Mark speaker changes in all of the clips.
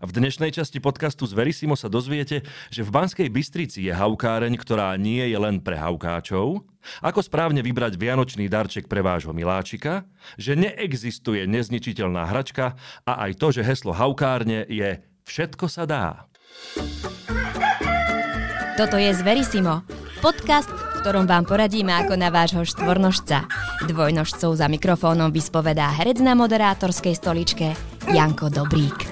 Speaker 1: V dnešnej časti podcastu z Verisimo sa dozviete, že v Banskej Bystrici je haukáreň, ktorá nie je len pre haukáčov, ako správne vybrať vianočný darček pre vášho miláčika, že neexistuje nezničiteľná hračka a aj to, že heslo haukárne je Všetko sa dá.
Speaker 2: Toto je Zverisimo, podcast, v ktorom vám poradíme ako na vášho štvornožca. Dvojnožcov za mikrofónom vyspovedá herec na moderátorskej stoličke Janko Dobrík.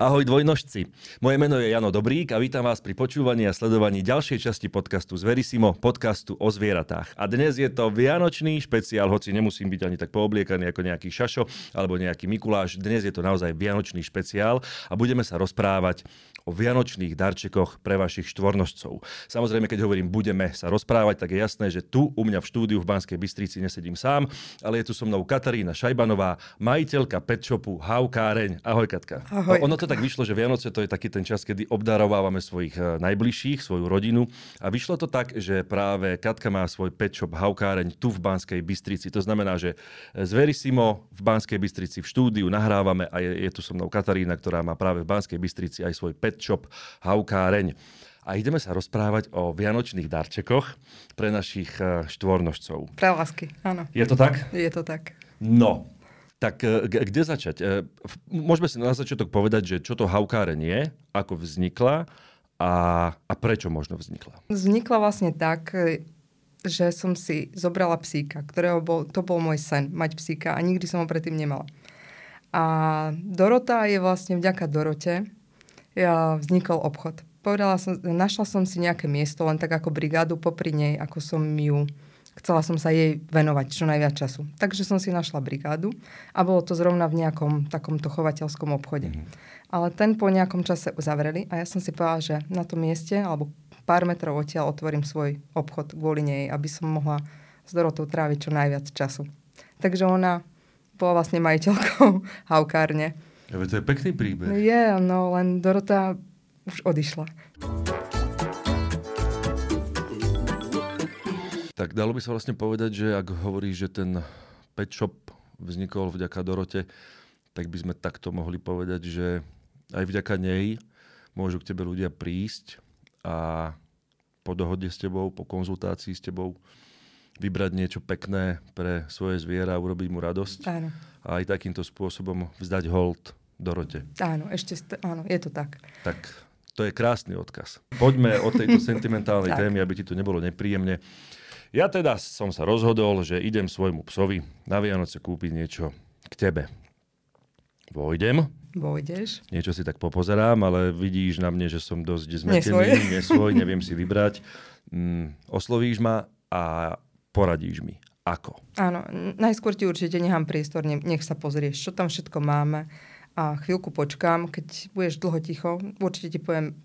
Speaker 1: Ahoj dvojnožci. Moje meno je Jano Dobrík a vítam vás pri počúvaní a sledovaní ďalšej časti podcastu Zverisimo, podcastu o zvieratách. A dnes je to vianočný špeciál, hoci nemusím byť ani tak poobliekaný ako nejaký šašo alebo nejaký Mikuláš. Dnes je to naozaj vianočný špeciál a budeme sa rozprávať o vianočných darčekoch pre vašich štvornožcov. Samozrejme, keď hovorím budeme sa rozprávať, tak je jasné, že tu u mňa v štúdiu v Banskej Bystrici nesedím sám, ale je tu so mnou Katarína Šajbanová, majiteľka pet shopu Haukáreň. Ahoj Katka.
Speaker 3: Ahoj.
Speaker 1: Ono to tak vyšlo, že Vianoce to je taký ten čas, kedy obdarovávame svojich eh, najbližších, svoju rodinu. A vyšlo to tak, že práve Katka má svoj pet shop Haukáreň tu v Banskej Bystrici. To znamená, že z Verisimo v Banskej Bystrici v štúdiu nahrávame a je, je tu so mnou Katarína, ktorá má práve v Banskej Bystrici aj svoj pet shop Haukáreň. A ideme sa rozprávať o vianočných darčekoch pre našich eh, štvornožcov.
Speaker 3: Pre lásky, áno.
Speaker 1: Je to tak?
Speaker 3: Je to tak.
Speaker 1: No, tak e, kde začať? E, môžeme si na začiatok povedať, že čo to haukáreň je, ako vznikla a, a prečo možno vznikla?
Speaker 3: Vznikla vlastne tak, e, že som si zobrala psíka, ktorého bol, to bol môj sen, mať psíka a nikdy som ho predtým nemala. A Dorota je vlastne vďaka Dorote vznikol obchod. Povedala som, našla som si nejaké miesto, len tak ako brigádu popri nej, ako som ju chcela som sa jej venovať čo najviac času. Takže som si našla brigádu a bolo to zrovna v nejakom takomto chovateľskom obchode. Mm-hmm. Ale ten po nejakom čase uzavreli a ja som si povedala, že na tom mieste alebo pár metrov odtiaľ otvorím svoj obchod kvôli nej, aby som mohla s Dorotou tráviť čo najviac času. Takže ona bola vlastne majiteľkou haukárne.
Speaker 1: Ja, to je pekný príbeh.
Speaker 3: Je, no len Dorota už odišla.
Speaker 1: Tak dalo by sa vlastne povedať, že ak hovorí, že ten pet shop vznikol vďaka Dorote, tak by sme takto mohli povedať, že aj vďaka nej môžu k tebe ľudia prísť a po dohode s tebou, po konzultácii s tebou vybrať niečo pekné pre svoje zviera, urobiť mu radosť.
Speaker 3: Áno.
Speaker 1: A aj takýmto spôsobom vzdať hold Dorote.
Speaker 3: Áno, ešte, st- áno, je to tak.
Speaker 1: Tak to je krásny odkaz. Poďme o tejto sentimentálnej témy, aby ti to nebolo nepríjemne. Ja teda som sa rozhodol, že idem svojmu psovi na Vianoce kúpiť niečo k tebe. Vojdem.
Speaker 3: Vojdeš.
Speaker 1: Niečo si tak popozerám, ale vidíš na mne, že som dosť zmetený, nesvoj, neviem si vybrať. Mm, oslovíš ma a poradíš mi. Ako?
Speaker 3: Áno, najskôr ti určite nechám priestor, nech sa pozrieš, čo tam všetko máme a chvíľku počkám, keď budeš dlho ticho, určite ti poviem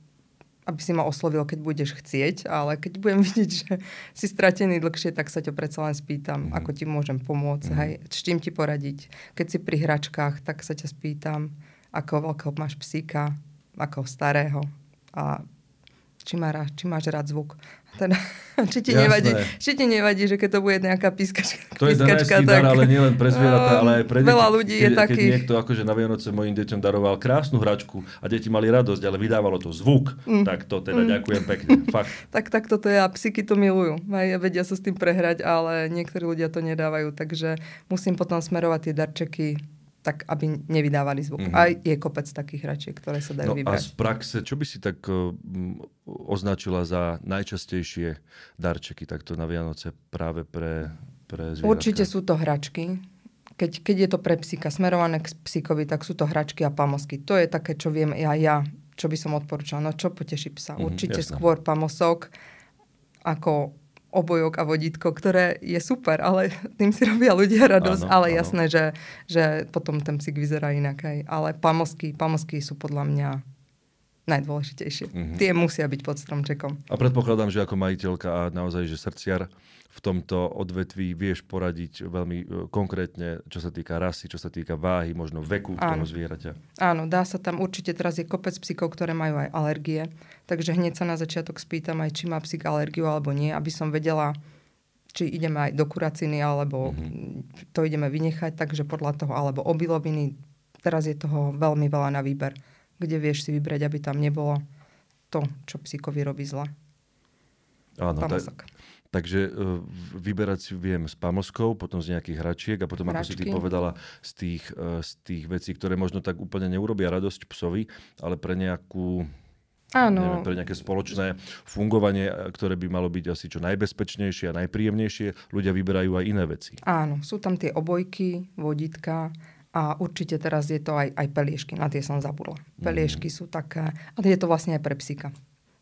Speaker 3: aby si ma oslovil, keď budeš chcieť, ale keď budem vidieť, že si stratený dlhšie, tak sa ťa predsa len spýtam, mm-hmm. ako ti môžem pomôcť, mm-hmm. hej, s čím ti poradiť. Keď si pri hračkách, tak sa ťa spýtam, ako veľkého máš psíka, ako starého a či, má, či máš rád zvuk. Teda, či, ti nevadí, či ti nevadí, že keď to bude nejaká pískačka.
Speaker 1: To je
Speaker 3: pískačka,
Speaker 1: tak, dar, ale nielen pre zvieratá, ale aj pre deti.
Speaker 3: Veľa ľudí
Speaker 1: keď,
Speaker 3: je takých.
Speaker 1: Keď niekto akože na Vianoce mojim deťom daroval krásnu hračku a deti mali radosť, ale vydávalo to zvuk, mm. tak to teda mm. ďakujem pekne. Fakt.
Speaker 3: tak, tak toto je a psíky to milujú. Aj vedia sa s tým prehrať, ale niektorí ľudia to nedávajú, takže musím potom smerovať tie darčeky tak aby nevydávali zvuk. Mm-hmm. Aj je kopec takých hračiek, ktoré sa dajú
Speaker 1: no
Speaker 3: vybrať.
Speaker 1: A z praxe, čo by si tak uh, označila za najčastejšie darčeky takto na Vianoce práve pre, pre zvieratka?
Speaker 3: Určite sú to hračky. Keď, keď je to pre psíka smerované k psíkovi, tak sú to hračky a pamosky. To je také, čo viem ja, ja čo by som odporúčala. No čo poteší psa? Mm-hmm, Určite jasné. skôr pamosok ako obojok a vodítko, ktoré je super, ale tým si robia ľudia radosť, áno, ale áno. jasné, že, že potom ten psík vyzerá inak aj. Ale pamosky, pamosky sú podľa mňa najdôležitejšie. Mm-hmm. Tie musia byť pod stromčekom.
Speaker 1: A predpokladám, že ako majiteľka a naozaj, že srdciar v tomto odvetví vieš poradiť veľmi e, konkrétne, čo sa týka rasy, čo sa týka váhy, možno veku Áno. toho zvieraťa.
Speaker 3: Áno, dá sa tam určite, teraz je kopec psíkov, ktoré majú aj alergie, takže hneď sa na začiatok spýtam aj, či má psík alergiu alebo nie, aby som vedela, či ideme aj do kuraciny, alebo mm-hmm. to ideme vynechať, takže podľa toho, alebo obiloviny, teraz je toho veľmi veľa na výber, kde vieš si vybrať, aby tam nebolo to, čo psíkovi robí zle.
Speaker 1: Áno, tak, takže uh, vyberať si viem s pamoskou, potom z nejakých hračiek a potom, Hračky. ako si ty povedala, z tých, uh, z tých vecí, ktoré možno tak úplne neurobia radosť psovi, ale pre nejakú Áno. Neviem, pre nejaké spoločné fungovanie, ktoré by malo byť asi čo najbezpečnejšie a najpríjemnejšie, ľudia vyberajú aj iné veci.
Speaker 3: Áno, sú tam tie obojky, voditka a určite teraz je to aj, aj peliešky, na tie som zabudla. Mhm. Peliešky sú také, a je to vlastne aj pre psíka.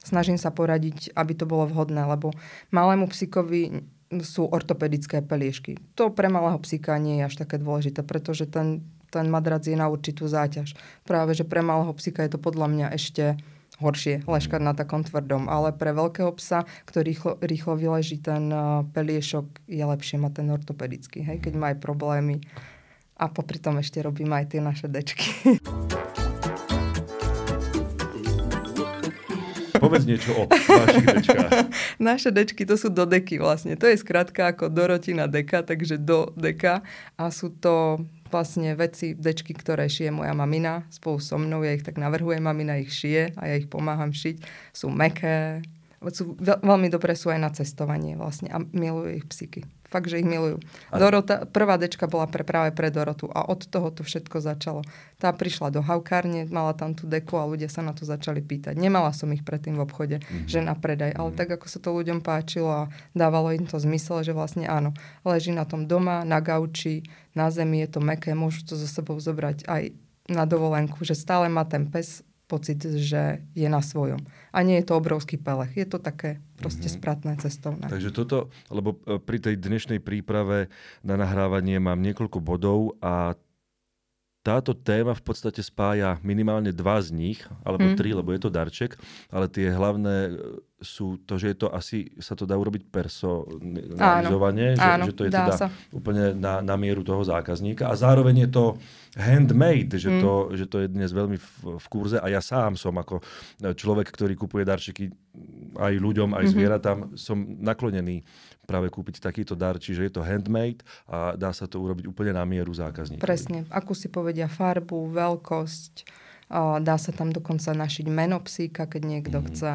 Speaker 3: Snažím sa poradiť, aby to bolo vhodné, lebo malému psíkovi sú ortopedické peliešky. To pre malého psíka nie je až také dôležité, pretože ten, ten madrac je na určitú záťaž. Práve, že pre malého psíka je to podľa mňa ešte horšie leškať na takom tvrdom, ale pre veľkého psa, ktorý rýchlo, rýchlo vyleží ten uh, peliešok, je lepšie mať ten ortopedický, hej, keď má aj problémy. A popri tom ešte robím aj tie naše dečky.
Speaker 1: Povedz niečo o vašich dečkách.
Speaker 3: Naše dečky to sú do deky vlastne. To je skratka ako Dorotina deka, takže do deka. A sú to vlastne veci, dečky, ktoré šije moja mamina spolu so mnou, ja ich tak navrhujem, mamina ich šije a ja ich pomáham šiť. Sú meké, sú, veľmi dobré sú aj na cestovanie vlastne a milujú ich psíky fakt, že ich milujú. A... Dorota, prvá dečka bola pre, práve pre Dorotu a od toho to všetko začalo. Tá prišla do havkárne, mala tam tú deku a ľudia sa na to začali pýtať. Nemala som ich predtým v obchode, mm-hmm. že na predaj, ale mm-hmm. tak ako sa to ľuďom páčilo a dávalo im to zmysel, že vlastne áno, leží na tom doma, na gauči, na zemi je to meké, môžu to so sebou zobrať aj na dovolenku, že stále má ten pes pocit, že je na svojom. A nie je to obrovský pelech. Je to také proste mm-hmm. spratné cestovné.
Speaker 1: Takže toto, lebo e, pri tej dnešnej príprave na nahrávanie mám niekoľko bodov a táto téma v podstate spája minimálne dva z nich, alebo mm. tri, lebo je to darček, ale tie hlavné sú to, že je to asi, sa to dá urobiť personalizovanie, že, že to je teda sa. úplne na, na mieru toho zákazníka a zároveň je to handmade, že, mm. to, že to je dnes veľmi v, v kurze a ja sám som ako človek, ktorý kupuje darčeky aj ľuďom, aj mm-hmm. zvieratám, som naklonený práve kúpiť takýto dar, čiže je to handmade a dá sa to urobiť úplne na mieru zákazníka.
Speaker 3: Presne, ako si povedia farbu, veľkosť, dá sa tam dokonca našiť meno psíka, keď niekto mm. chce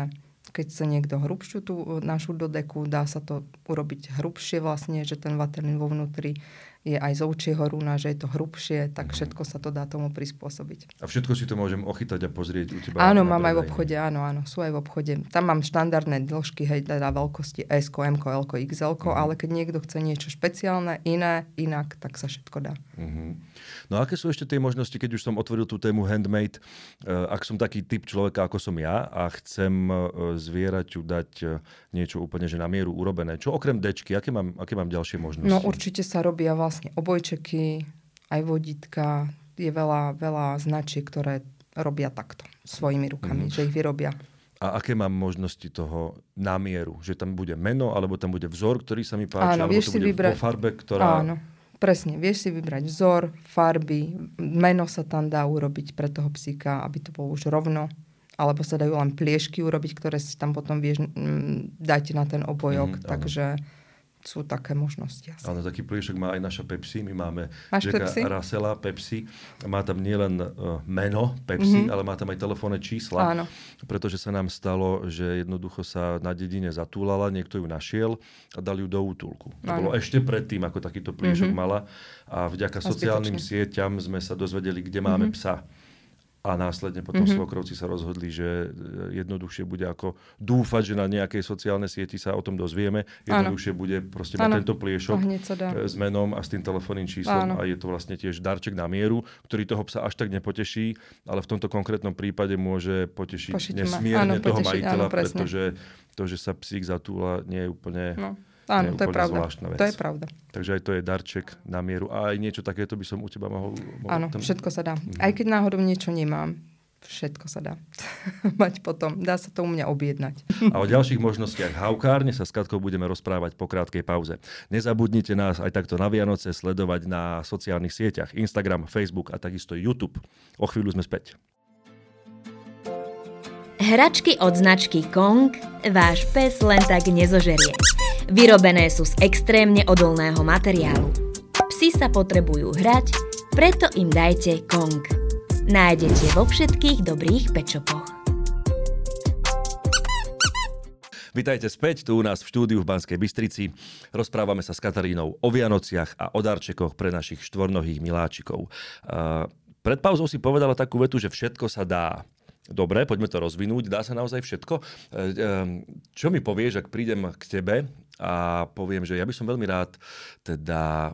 Speaker 3: keď chce niekto hrubšiu tú našu dodeku, dá sa to urobiť hrubšie vlastne, že ten vaterlín vo vnútri je aj z ovčieho rúna, že je to hrubšie, tak všetko sa to dá tomu prispôsobiť.
Speaker 1: A všetko si to môžem ochytať a pozrieť u teba?
Speaker 3: Áno, mám aj v obchode, áno, áno, sú aj v obchode. Tam mám štandardné dĺžky, hej, teda veľkosti S, M, L, XL, uh-huh. ale keď niekto chce niečo špeciálne, iné, inak, tak sa všetko dá. Uh-huh.
Speaker 1: No a aké sú ešte tie možnosti, keď už som otvoril tú tému handmade, uh, ak som taký typ človeka, ako som ja a chcem uh, zvieraťu dať uh, niečo úplne že na mieru urobené, čo okrem dečky, aké mám, aké mám ďalšie možnosti?
Speaker 3: No určite sa robia vlastne obojčeky, aj vodítka. Je veľa, veľa značiek, ktoré robia takto svojimi rukami, mm. že ich vyrobia.
Speaker 1: A aké mám možnosti toho namieru? Že tam bude meno, alebo tam bude vzor, ktorý sa mi páči,
Speaker 3: Áno,
Speaker 1: alebo to bude vybrať... vo farbe, ktorá...
Speaker 3: Áno, presne. Vieš si vybrať vzor, farby, meno sa tam dá urobiť pre toho psíka, aby to bolo už rovno. Alebo sa dajú len pliešky urobiť, ktoré si tam potom vieš dať na ten obojok. Mm, takže... Áno sú také možnosti. Asi.
Speaker 1: Áno, taký pliešok má aj naša Pepsi. My máme
Speaker 3: Máš Pepsi?
Speaker 1: Rasela Pepsi. Má tam nielen uh, meno Pepsi, mm-hmm. ale má tam aj telefónne čísla.
Speaker 3: Áno.
Speaker 1: Pretože sa nám stalo, že jednoducho sa na dedine zatúlala, niekto ju našiel a dali ju do útulku. To bolo ešte predtým, ako takýto pliešok mm-hmm. mala. A vďaka a sociálnym sieťam sme sa dozvedeli, kde máme mm-hmm. psa a následne potom mm-hmm. svokrovci sa rozhodli, že e, jednoduchšie bude ako dúfať, že na nejakej sociálnej sieti sa o tom dozvieme. Jednoduchšie ano. bude proste mať tento pliešok e, s menom a s tým telefónnym číslom ano. a je to vlastne tiež darček na mieru, ktorý toho psa až tak nepoteší, ale v tomto konkrétnom prípade môže potešiť Pošiť nesmierne ma. toho potešiť, majiteľa, áno, pretože to, že sa psík zatúla, nie je úplne... No
Speaker 3: Áno, to je pravda.
Speaker 1: Vec.
Speaker 3: To je pravda.
Speaker 1: Takže aj to je darček na mieru. A aj niečo takéto by som u teba mohol... mohol
Speaker 3: Áno, tam... všetko sa dá. Mhm. Aj keď náhodou niečo nemám, všetko sa dá mať potom. Dá sa to u mňa objednať.
Speaker 1: A o ďalších možnostiach haukárne sa s Katkou budeme rozprávať po krátkej pauze. Nezabudnite nás aj takto na Vianoce sledovať na sociálnych sieťach Instagram, Facebook a takisto YouTube. O chvíľu sme späť.
Speaker 2: Hračky od značky Kong váš pes len tak nezožerie. Vyrobené sú z extrémne odolného materiálu. Psi sa potrebujú hrať, preto im dajte Kong. nájdete vo všetkých dobrých pečopoch.
Speaker 1: Vítajte späť tu u nás v štúdiu v Banskej Bystrici. Rozprávame sa s Katarínou o Vianociach a o darčekoch pre našich štvornohých miláčikov. Pred pauzou si povedala takú vetu, že všetko sa dá. Dobre, poďme to rozvinúť. Dá sa naozaj všetko? Uh, čo mi povieš, ak prídem k tebe a poviem, že ja by som veľmi rád teda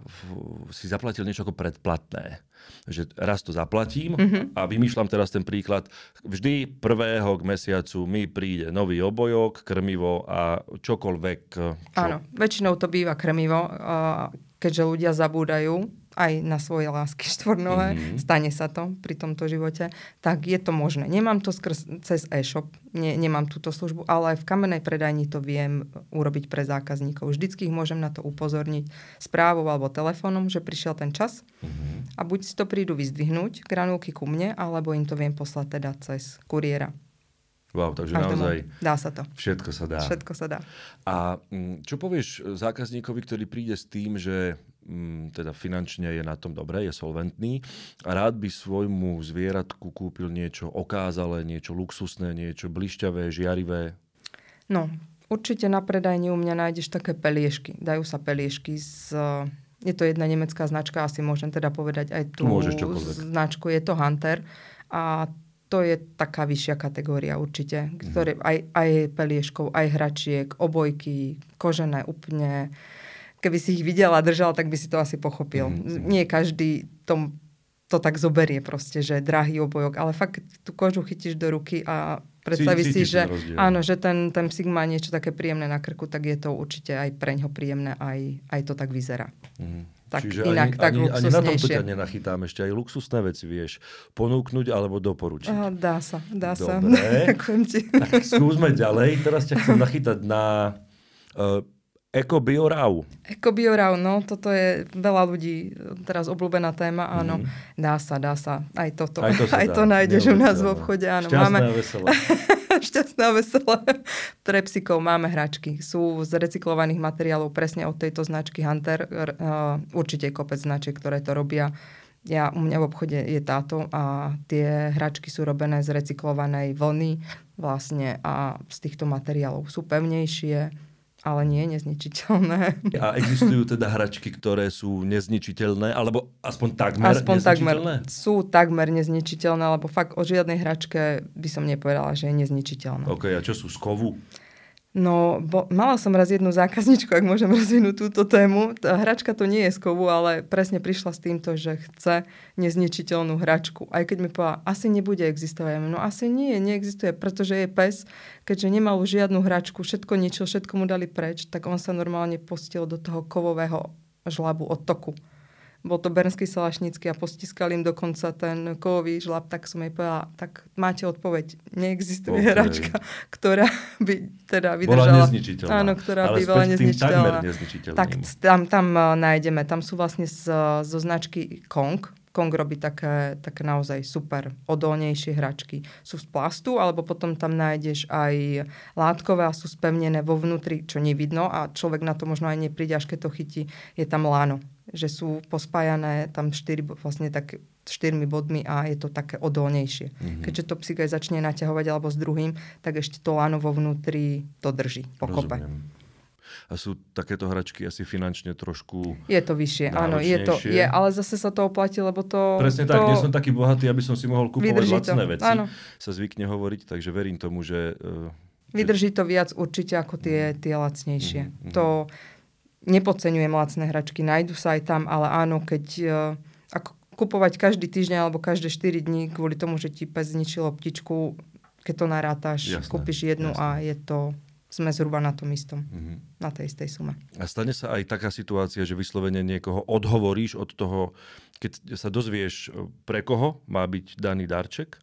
Speaker 1: si zaplatil niečo ako predplatné že raz to zaplatím mm-hmm. a vymýšľam teraz ten príklad. Vždy prvého k mesiacu mi príde nový obojok, krmivo a čokoľvek.
Speaker 3: Čo... Áno, väčšinou to býva krmivo, keďže ľudia zabúdajú aj na svoje lásky štvornové, mm-hmm. stane sa to pri tomto živote, tak je to možné. Nemám to skrz, cez e-shop, ne, nemám túto službu, ale aj v kamenej predajni to viem urobiť pre zákazníkov. Vždycky ich môžem na to upozorniť správou alebo telefónom, že prišiel ten čas mm-hmm. a buď si to prídu vyzdvihnúť, granulky ku mne, alebo im to viem poslať teda cez kuriéra.
Speaker 1: Wow, takže Až naozaj
Speaker 3: dá sa to.
Speaker 1: Všetko sa dá.
Speaker 3: Všetko sa dá.
Speaker 1: A mm, čo povieš zákazníkovi, ktorý príde s tým, že Mm, teda finančne je na tom dobre, je solventný a rád by svojmu zvieratku kúpil niečo okázalé, niečo luxusné, niečo blišťavé, žiarivé?
Speaker 3: No, určite na predajni u mňa nájdeš také peliešky. Dajú sa peliešky z... Je to jedna nemecká značka, asi môžem teda povedať aj tú značku. Je to Hunter a to je taká vyššia kategória určite, ktoré, mm. aj, aj pelieškov, aj hračiek, obojky, kožené úplne, keby si ich videl a držal, tak by si to asi pochopil. Mm. Nie každý tom, to tak zoberie proste, že drahý obojok, ale fakt tú kožu chytíš do ruky a predstaví si, že, áno, že ten, ten psík má niečo také príjemné na krku, tak je to určite aj pre ňo príjemné, aj, aj to tak vyzerá. Mm. Tak
Speaker 1: Čiže inak, ani, tak ani, ani na tomto ťa nenachytám ešte. Aj luxusné veci vieš ponúknuť alebo doporučiť.
Speaker 3: Oh, dá sa, dá
Speaker 1: Dobre.
Speaker 3: sa. Ďakujem ti.
Speaker 1: Tak skúsme ďalej. Teraz ťa chcem nachytať na uh, Eko Biorau.
Speaker 3: Eko Biorau, no toto je veľa ľudí teraz obľúbená téma, áno. Mm. Dá sa, dá sa. Aj toto. Aj to, aj to nájdeš u nás v obchode, áno.
Speaker 1: Šťastné máme... a veselé.
Speaker 3: Šťastné a veselé. Pre psíkov máme hračky. Sú z recyklovaných materiálov presne od tejto značky Hunter. Uh, určite kopec značiek, ktoré to robia. Ja, u mňa v obchode je táto a tie hračky sú robené z recyklovanej vlny vlastne a z týchto materiálov sú pevnejšie, ale nie nezničiteľné.
Speaker 1: A existujú teda hračky, ktoré sú nezničiteľné, alebo aspoň takmer
Speaker 3: aspoň nezničiteľné? Takmer, sú takmer nezničiteľné, lebo fakt o žiadnej hračke by som nepovedala, že je nezničiteľná.
Speaker 1: OK, a čo sú z kovu?
Speaker 3: No, bo, mala som raz jednu zákazničku, ak môžem rozvinúť túto tému. Tá hračka to nie je z kovu, ale presne prišla s týmto, že chce nezničiteľnú hračku. Aj keď mi povedala, asi nebude existovať. No asi nie, neexistuje, pretože je pes, keďže nemal žiadnu hračku, všetko ničil, všetko mu dali preč, tak on sa normálne pustil do toho kovového žlabu od toku bol to Bernský salašnícky a postiskali im dokonca ten kovový žlab, tak som jej povedala, tak máte odpoveď, neexistuje okay. hračka, ktorá by teda vydržala.
Speaker 1: Bola nezničiteľná.
Speaker 3: Áno, ktorá
Speaker 1: Ale
Speaker 3: by bola nezničiteľná.
Speaker 1: Tak
Speaker 3: tam, tam uh, nájdeme, tam sú vlastne z, zo značky Kong, Kong robí také, také naozaj super odolnejšie hračky. Sú z plastu, alebo potom tam nájdeš aj látkové a sú spevnené vo vnútri, čo nevidno a človek na to možno aj nepríde, až keď to chytí. Je tam lano že sú pospájané tam štyri, vlastne tak štyrmi bodmi a je to také odolnejšie. Mm-hmm. Keďže to psík aj začne naťahovať alebo s druhým, tak ešte to lano vo vnútri to drží pokope.
Speaker 1: A sú takéto hračky asi finančne trošku
Speaker 3: Je to vyššie, áno, je to, je, ale zase sa to oplatí, lebo to...
Speaker 1: Presne to tak, nie som taký bohatý, aby som si mohol kúpovať lacné veci, áno. sa zvykne hovoriť, takže verím tomu, že... Uh,
Speaker 3: Vydrží to viac určite ako tie, tie lacnejšie. Mm-hmm. To nepodceňujem lacné hračky, nájdu sa aj tam, ale áno, keď uh, ako kupovať každý týždeň alebo každé 4 dní kvôli tomu, že ti pes zničilo ptičku, keď to narátaš, jasné, kúpiš jednu jasné. a je to sme zhruba na tom istom, mm-hmm. na tej istej sume.
Speaker 1: A stane sa aj taká situácia, že vyslovene niekoho odhovoríš od toho, keď sa dozvieš, pre koho má byť daný darček?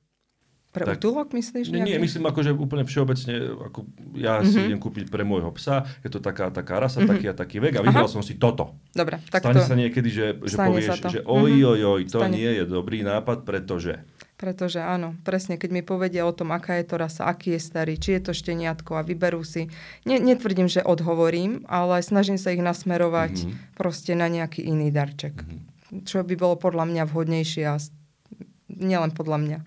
Speaker 3: Pre tak, útulok myslíš?
Speaker 1: Nie, nie, myslím že úplne všeobecne, ako ja mm-hmm. si mhm. idem kúpiť pre môjho psa, je to taká, taká rasa, mm-hmm. taký a taký vek a vybral som si toto.
Speaker 3: Dobre,
Speaker 1: tak Stane to... sa niekedy, že, že povieš, že oj, mm-hmm. oj, oj, to Stane. nie je dobrý nápad, pretože...
Speaker 3: Pretože áno, presne, keď mi povedia o tom, aká je to rasa, aký je starý, či je to šteniatko a vyberú si. Ne, netvrdím, že odhovorím, ale snažím sa ich nasmerovať mm-hmm. proste na nejaký iný darček. Mm-hmm. Čo by bolo podľa mňa vhodnejšie a nielen podľa mňa.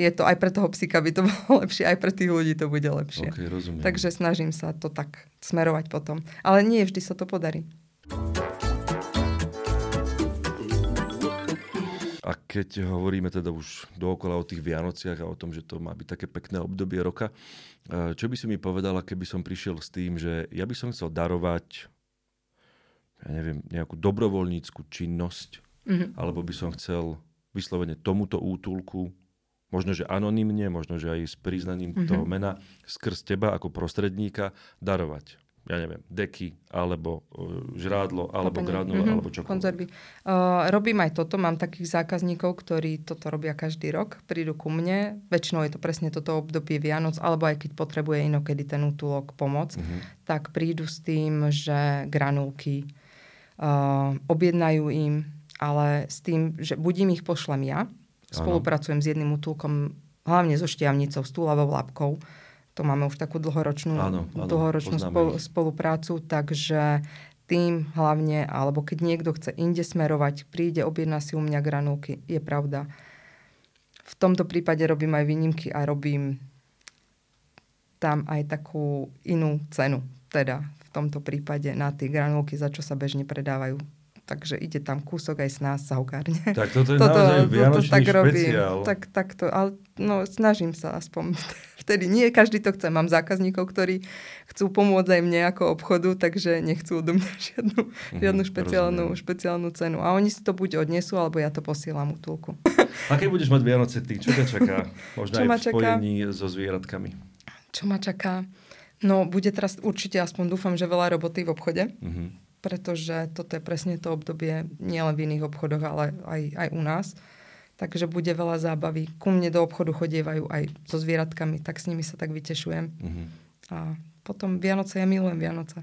Speaker 3: Je to aj pre toho psíka by to bolo lepšie, aj pre tých ľudí to bude lepšie.
Speaker 1: Okay, rozumiem.
Speaker 3: Takže snažím sa to tak smerovať potom. Ale nie vždy sa to podarí.
Speaker 1: A keď hovoríme teda už dookola o tých Vianociach a o tom, že to má byť také pekné obdobie roka, eh, čo by si mi povedala, keby som prišiel s tým, že ja by som chcel darovať ja neviem, nejakú dobrovoľníckú činnosť, mm-hmm. alebo by som chcel vyslovene tomuto útulku, možno, že anonymne, možno, že aj s priznaním mm-hmm. toho mena, skrz teba ako prostredníka darovať ja neviem, deky, alebo uh, žrádlo, alebo granule, mm-hmm, alebo čo.
Speaker 3: Konzervy. Uh, robím aj toto, mám takých zákazníkov, ktorí toto robia každý rok, prídu ku mne, väčšinou je to presne toto obdobie Vianoc, alebo aj keď potrebuje inokedy ten útulok pomoc, mm-hmm. tak prídu s tým, že granulky uh, objednajú im, ale s tým, že buď im ich pošlem ja, spolupracujem ano. s jedným útulkom, hlavne so šťavnicou, s túlavou labkou, to máme už takú dlhoročnú, áno, áno, dlhoročnú spol, spoluprácu, takže tým hlavne, alebo keď niekto chce inde smerovať, príde, objedná si u mňa granulky, je pravda. V tomto prípade robím aj výnimky a robím tam aj takú inú cenu. Teda v tomto prípade na tie granulky, za čo sa bežne predávajú takže ide tam kúsok aj z nás sahukárne.
Speaker 1: Tak toto je toto, naozaj vianočný tak robím.
Speaker 3: Tak, tak to, ale no, snažím sa aspoň vtedy. Nie každý to chce. Mám zákazníkov, ktorí chcú pomôcť aj mne ako obchodu, takže nechcú odo mňa žiadnu, mm, žiadnu špeciálnu, špeciálnu cenu. A oni si to buď odnesú, alebo ja to posielam útulku.
Speaker 1: A keď budeš mať Vianoce ty, čo ťa čaká? Možno čo aj v spojení čaká? so zvieratkami.
Speaker 3: Čo ma čaká? No, bude teraz určite, aspoň dúfam, že veľa roboty v obchode. Mm-hmm pretože toto je presne to obdobie nielen v iných obchodoch, ale aj, aj u nás. Takže bude veľa zábavy. Ku mne do obchodu chodievajú aj so zvieratkami, tak s nimi sa tak vytešujem. Mm-hmm. A potom Vianoce, ja milujem Vianoce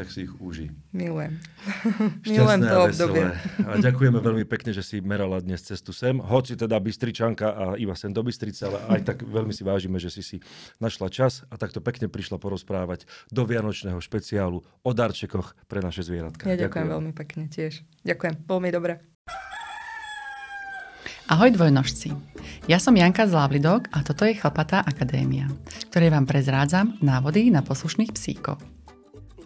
Speaker 1: tak si ich uži.
Speaker 3: Milujem.
Speaker 1: Milujem to obdobie. A ďakujeme veľmi pekne, že si merala dnes cestu sem. Hoci teda Bystričanka a iba sem do Bystrice, ale aj tak veľmi si vážime, že si si našla čas a takto pekne prišla porozprávať do Vianočného špeciálu o darčekoch pre naše zvieratka.
Speaker 3: Ja ďakujem, ďakujem veľmi pekne tiež. Ďakujem, veľmi dobre.
Speaker 4: Ahoj dvojnožci. Ja som Janka z Lavlidok a toto je Chlapatá akadémia, ktorej vám prezrádzam návody na poslušných psíkov.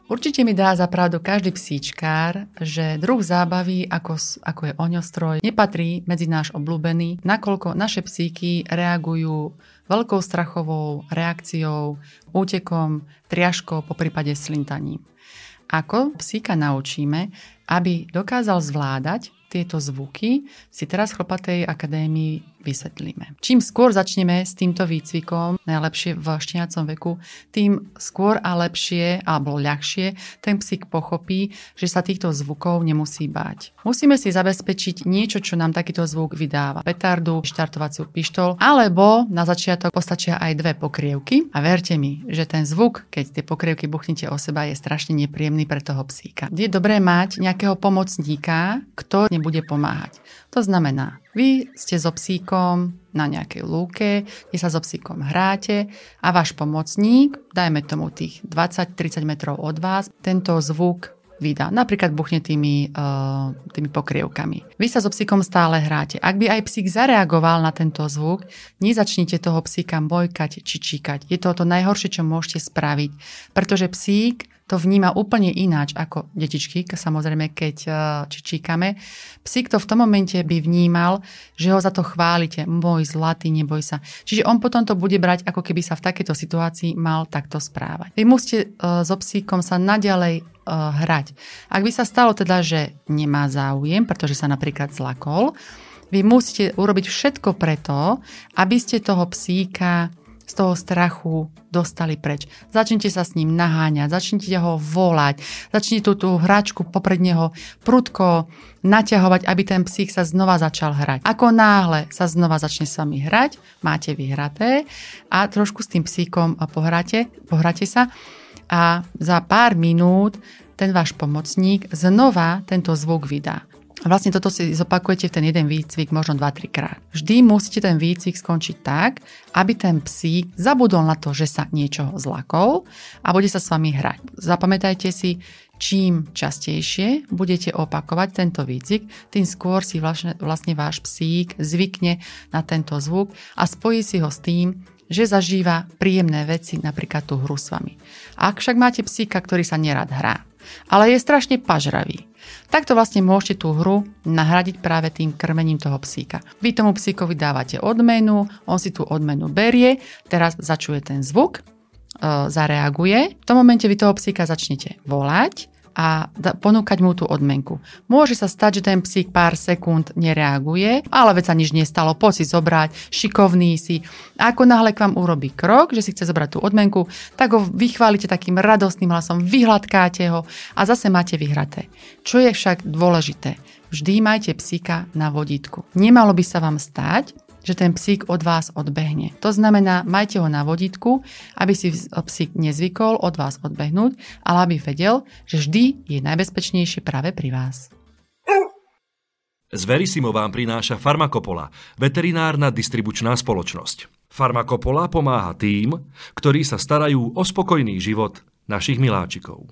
Speaker 4: Určite mi dá za pravdu každý psíčkár, že druh zábavy, ako, ako je oňostroj, nepatrí medzi náš obľúbený, nakoľko naše psíky reagujú veľkou strachovou reakciou, útekom, triažkou, po prípade slintaním. Ako psíka naučíme, aby dokázal zvládať tieto zvuky, si teraz v Chlopatej akadémii vysvetlíme. Čím skôr začneme s týmto výcvikom, najlepšie v šteniacom veku, tým skôr a lepšie alebo ľahšie ten psík pochopí, že sa týchto zvukov nemusí báť. Musíme si zabezpečiť niečo, čo nám takýto zvuk vydáva. Petardu, štartovaciu pištol, alebo na začiatok postačia aj dve pokrievky. A verte mi, že ten zvuk, keď tie pokrievky buchnete o seba, je strašne nepríjemný pre toho psíka. Je dobré mať nejakého pomocníka, kto nebude pomáhať. To znamená, vy ste so psíkom na nejakej lúke, kde sa so psíkom hráte a váš pomocník, dajme tomu tých 20-30 metrov od vás, tento zvuk vydá. Napríklad buchne tými, uh, tými pokrievkami. Vy sa so psíkom stále hráte. Ak by aj psík zareagoval na tento zvuk, nezačnite toho psíka bojkať či číkať. Je to to najhoršie, čo môžete spraviť. Pretože psík to vníma úplne ináč ako detičky, samozrejme, keď e, čičíkame. Psík to v tom momente by vnímal, že ho za to chválite. Môj zlatý, neboj sa. Čiže on potom to bude brať, ako keby sa v takejto situácii mal takto správať. Vy musíte uh, so psíkom sa naďalej uh, hrať. Ak by sa stalo teda, že nemá záujem, pretože sa napríklad zlakol, vy musíte urobiť všetko preto, aby ste toho psíka z toho strachu dostali preč. Začnite sa s ním naháňať, začnite ho volať, začnite tú, tú hračku popred neho prudko naťahovať, aby ten psík sa znova začal hrať. Ako náhle sa znova začne s vami hrať, máte vyhraté a trošku s tým psíkom pohráte, pohráte sa a za pár minút ten váš pomocník znova tento zvuk vydá. A vlastne toto si zopakujete v ten jeden výcvik možno 2-3 krát. Vždy musíte ten výcvik skončiť tak, aby ten psík zabudol na to, že sa niečo zlakol a bude sa s vami hrať. Zapamätajte si, Čím častejšie budete opakovať tento výcvik, tým skôr si vlastne, vlastne váš psík zvykne na tento zvuk a spojí si ho s tým, že zažíva príjemné veci, napríklad tú hru s vami. Ak však máte psíka, ktorý sa nerad hrá, ale je strašne pažravý, takto vlastne môžete tú hru nahradiť práve tým krmením toho psíka. Vy tomu psíkovi dávate odmenu, on si tú odmenu berie, teraz začuje ten zvuk, E, zareaguje, v tom momente vy toho psíka začnete volať a ponúkať mu tú odmenku. Môže sa stať, že ten psík pár sekúnd nereaguje, ale veď sa nič nestalo, poď si zobrať, šikovný si. A ako náhle k vám urobí krok, že si chce zobrať tú odmenku, tak ho vychválite takým radostným hlasom, vyhľadkáte ho a zase máte vyhraté. Čo je však dôležité? Vždy majte psíka na vodítku. Nemalo by sa vám stať, že ten psík od vás odbehne. To znamená, majte ho na vodítku, aby si psík nezvykol od vás odbehnúť, ale aby vedel, že vždy je najbezpečnejšie práve pri vás.
Speaker 1: Z Verisimo vám prináša Farmakopola, veterinárna distribučná spoločnosť. Farmakopola pomáha tým, ktorí sa starajú o spokojný život našich miláčikov.